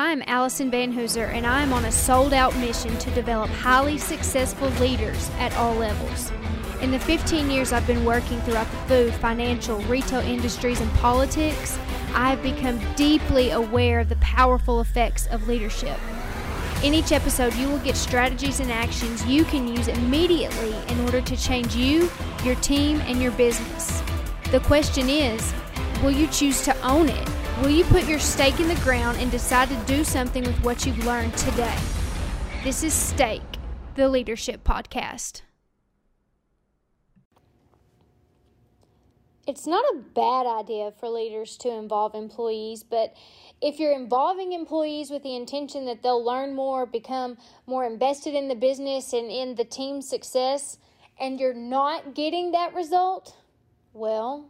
I'm Allison Van Hooser, and I am on a sold out mission to develop highly successful leaders at all levels. In the 15 years I've been working throughout the food, financial, retail industries, and politics, I have become deeply aware of the powerful effects of leadership. In each episode, you will get strategies and actions you can use immediately in order to change you, your team, and your business. The question is will you choose to own it? Will you put your stake in the ground and decide to do something with what you've learned today? This is Stake, the Leadership Podcast. It's not a bad idea for leaders to involve employees, but if you're involving employees with the intention that they'll learn more, become more invested in the business and in the team's success, and you're not getting that result, well,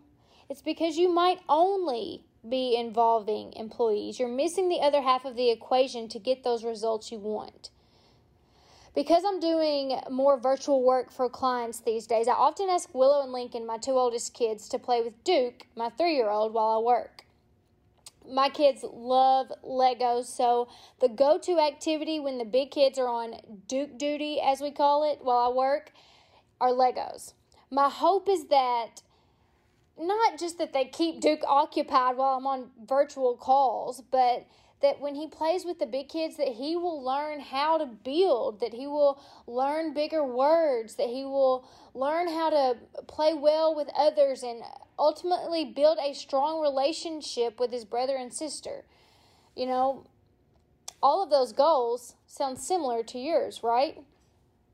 it's because you might only be involving employees. You're missing the other half of the equation to get those results you want. Because I'm doing more virtual work for clients these days, I often ask Willow and Lincoln, my two oldest kids, to play with Duke, my three year old, while I work. My kids love Legos, so the go to activity when the big kids are on Duke duty, as we call it, while I work, are Legos. My hope is that not just that they keep Duke occupied while I'm on virtual calls, but that when he plays with the big kids that he will learn how to build that he will learn bigger words that he will learn how to play well with others and ultimately build a strong relationship with his brother and sister. You know all of those goals sound similar to yours right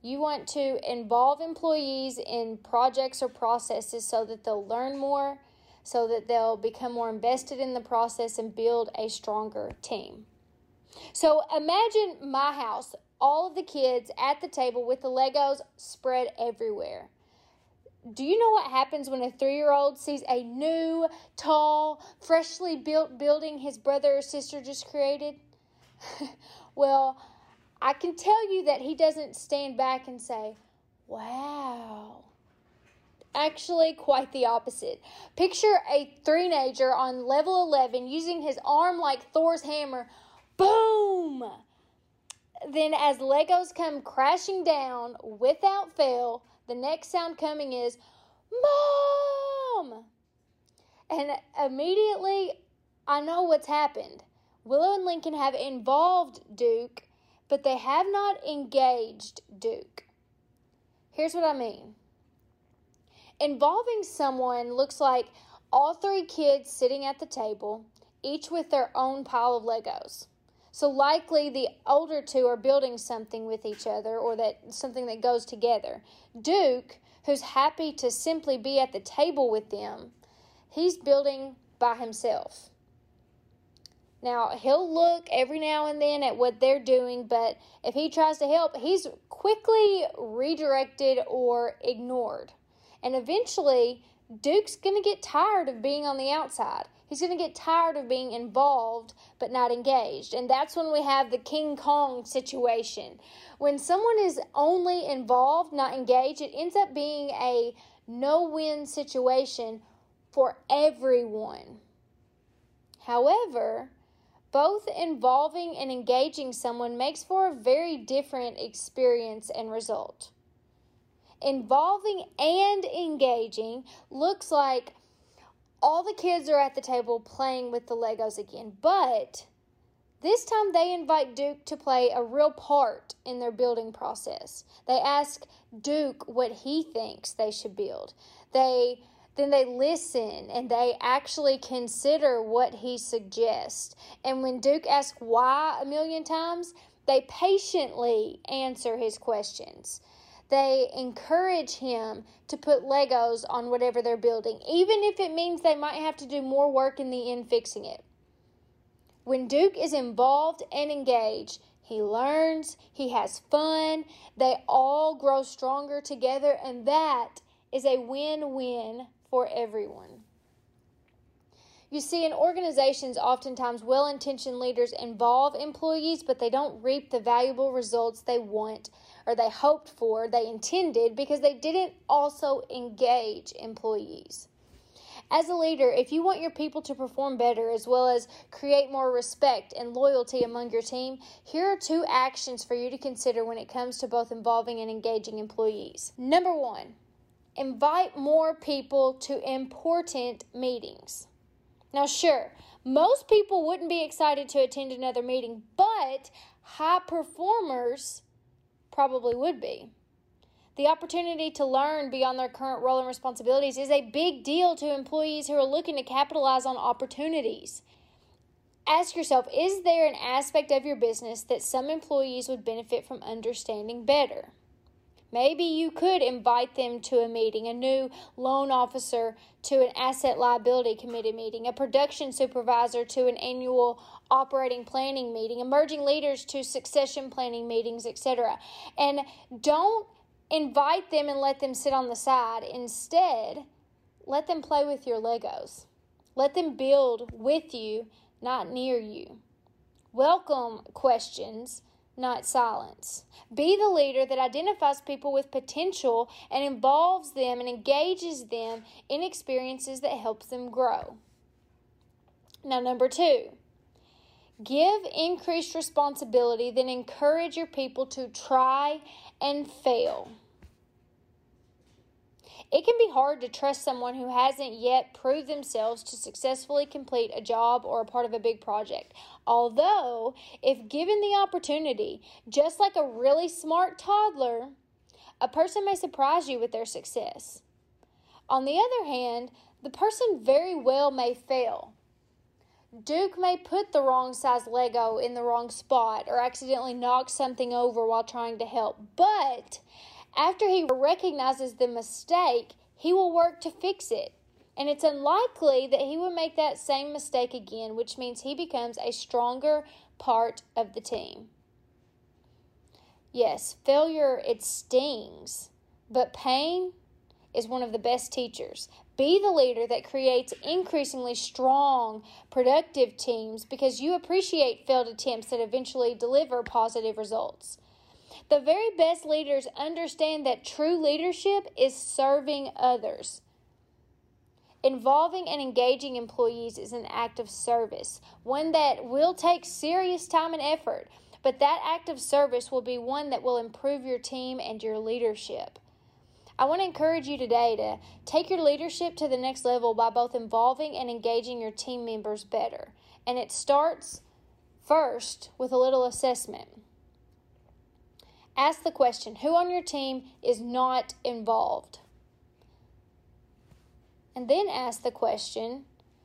you want to involve employees in projects or processes so that they'll learn more, so that they'll become more invested in the process and build a stronger team. So imagine my house, all of the kids at the table with the Legos spread everywhere. Do you know what happens when a three year old sees a new, tall, freshly built building his brother or sister just created? well, I can tell you that he doesn't stand back and say, Wow. Actually, quite the opposite. Picture a teenager on level 11 using his arm like Thor's hammer. Boom! Then, as Legos come crashing down without fail, the next sound coming is, Mom! And immediately, I know what's happened. Willow and Lincoln have involved Duke but they have not engaged Duke. Here's what I mean involving someone looks like all three kids sitting at the table, each with their own pile of Legos. So likely the older two are building something with each other or that something that goes together. Duke, who's happy to simply be at the table with them, he's building by himself. Now, he'll look every now and then at what they're doing, but if he tries to help, he's quickly redirected or ignored. And eventually, Duke's going to get tired of being on the outside. He's going to get tired of being involved but not engaged. And that's when we have the King Kong situation. When someone is only involved, not engaged, it ends up being a no win situation for everyone. However, both involving and engaging someone makes for a very different experience and result. Involving and engaging looks like all the kids are at the table playing with the Legos again, but this time they invite Duke to play a real part in their building process. They ask Duke what he thinks they should build. They then they listen and they actually consider what he suggests. And when Duke asks why a million times, they patiently answer his questions. They encourage him to put Legos on whatever they're building, even if it means they might have to do more work in the end fixing it. When Duke is involved and engaged, he learns, he has fun, they all grow stronger together, and that is a win win for everyone. You see, in organizations, oftentimes well intentioned leaders involve employees, but they don't reap the valuable results they want or they hoped for, they intended, because they didn't also engage employees. As a leader, if you want your people to perform better as well as create more respect and loyalty among your team, here are two actions for you to consider when it comes to both involving and engaging employees. Number one, invite more people to important meetings. Now, sure, most people wouldn't be excited to attend another meeting, but high performers probably would be. The opportunity to learn beyond their current role and responsibilities is a big deal to employees who are looking to capitalize on opportunities. Ask yourself is there an aspect of your business that some employees would benefit from understanding better? Maybe you could invite them to a meeting, a new loan officer to an asset liability committee meeting, a production supervisor to an annual operating planning meeting, emerging leaders to succession planning meetings, etc. And don't invite them and let them sit on the side. Instead, let them play with your Legos. Let them build with you, not near you. Welcome questions not silence. Be the leader that identifies people with potential and involves them and engages them in experiences that helps them grow. Now, number two, give increased responsibility, then encourage your people to try and fail. It can be hard to trust someone who hasn't yet proved themselves to successfully complete a job or a part of a big project. Although, if given the opportunity, just like a really smart toddler, a person may surprise you with their success. On the other hand, the person very well may fail. Duke may put the wrong size Lego in the wrong spot or accidentally knock something over while trying to help, but after he recognizes the mistake, he will work to fix it. And it's unlikely that he will make that same mistake again, which means he becomes a stronger part of the team. Yes, failure it stings, but pain is one of the best teachers. Be the leader that creates increasingly strong, productive teams because you appreciate failed attempts that eventually deliver positive results. The very best leaders understand that true leadership is serving others. Involving and engaging employees is an act of service, one that will take serious time and effort, but that act of service will be one that will improve your team and your leadership. I want to encourage you today to take your leadership to the next level by both involving and engaging your team members better. And it starts first with a little assessment. Ask the question who on your team is not involved? And then ask the question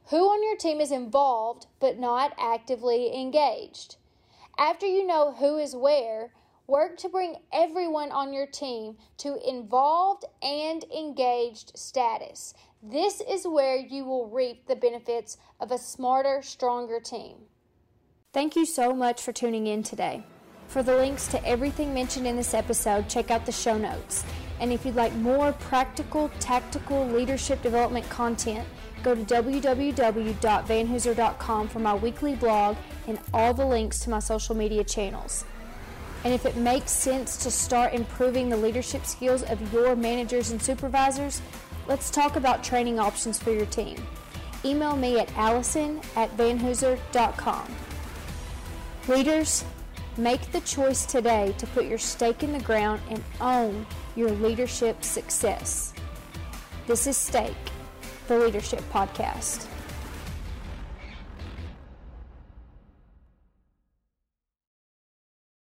who on your team is involved but not actively engaged? After you know who is where, work to bring everyone on your team to involved and engaged status. This is where you will reap the benefits of a smarter, stronger team. Thank you so much for tuning in today. For the links to everything mentioned in this episode, check out the show notes. And if you'd like more practical, tactical leadership development content, go to www.vanhooser.com for my weekly blog and all the links to my social media channels. And if it makes sense to start improving the leadership skills of your managers and supervisors, let's talk about training options for your team. Email me at allison at vanhooser.com. Leaders, Make the choice today to put your stake in the ground and own your leadership success. This is Stake, the Leadership Podcast.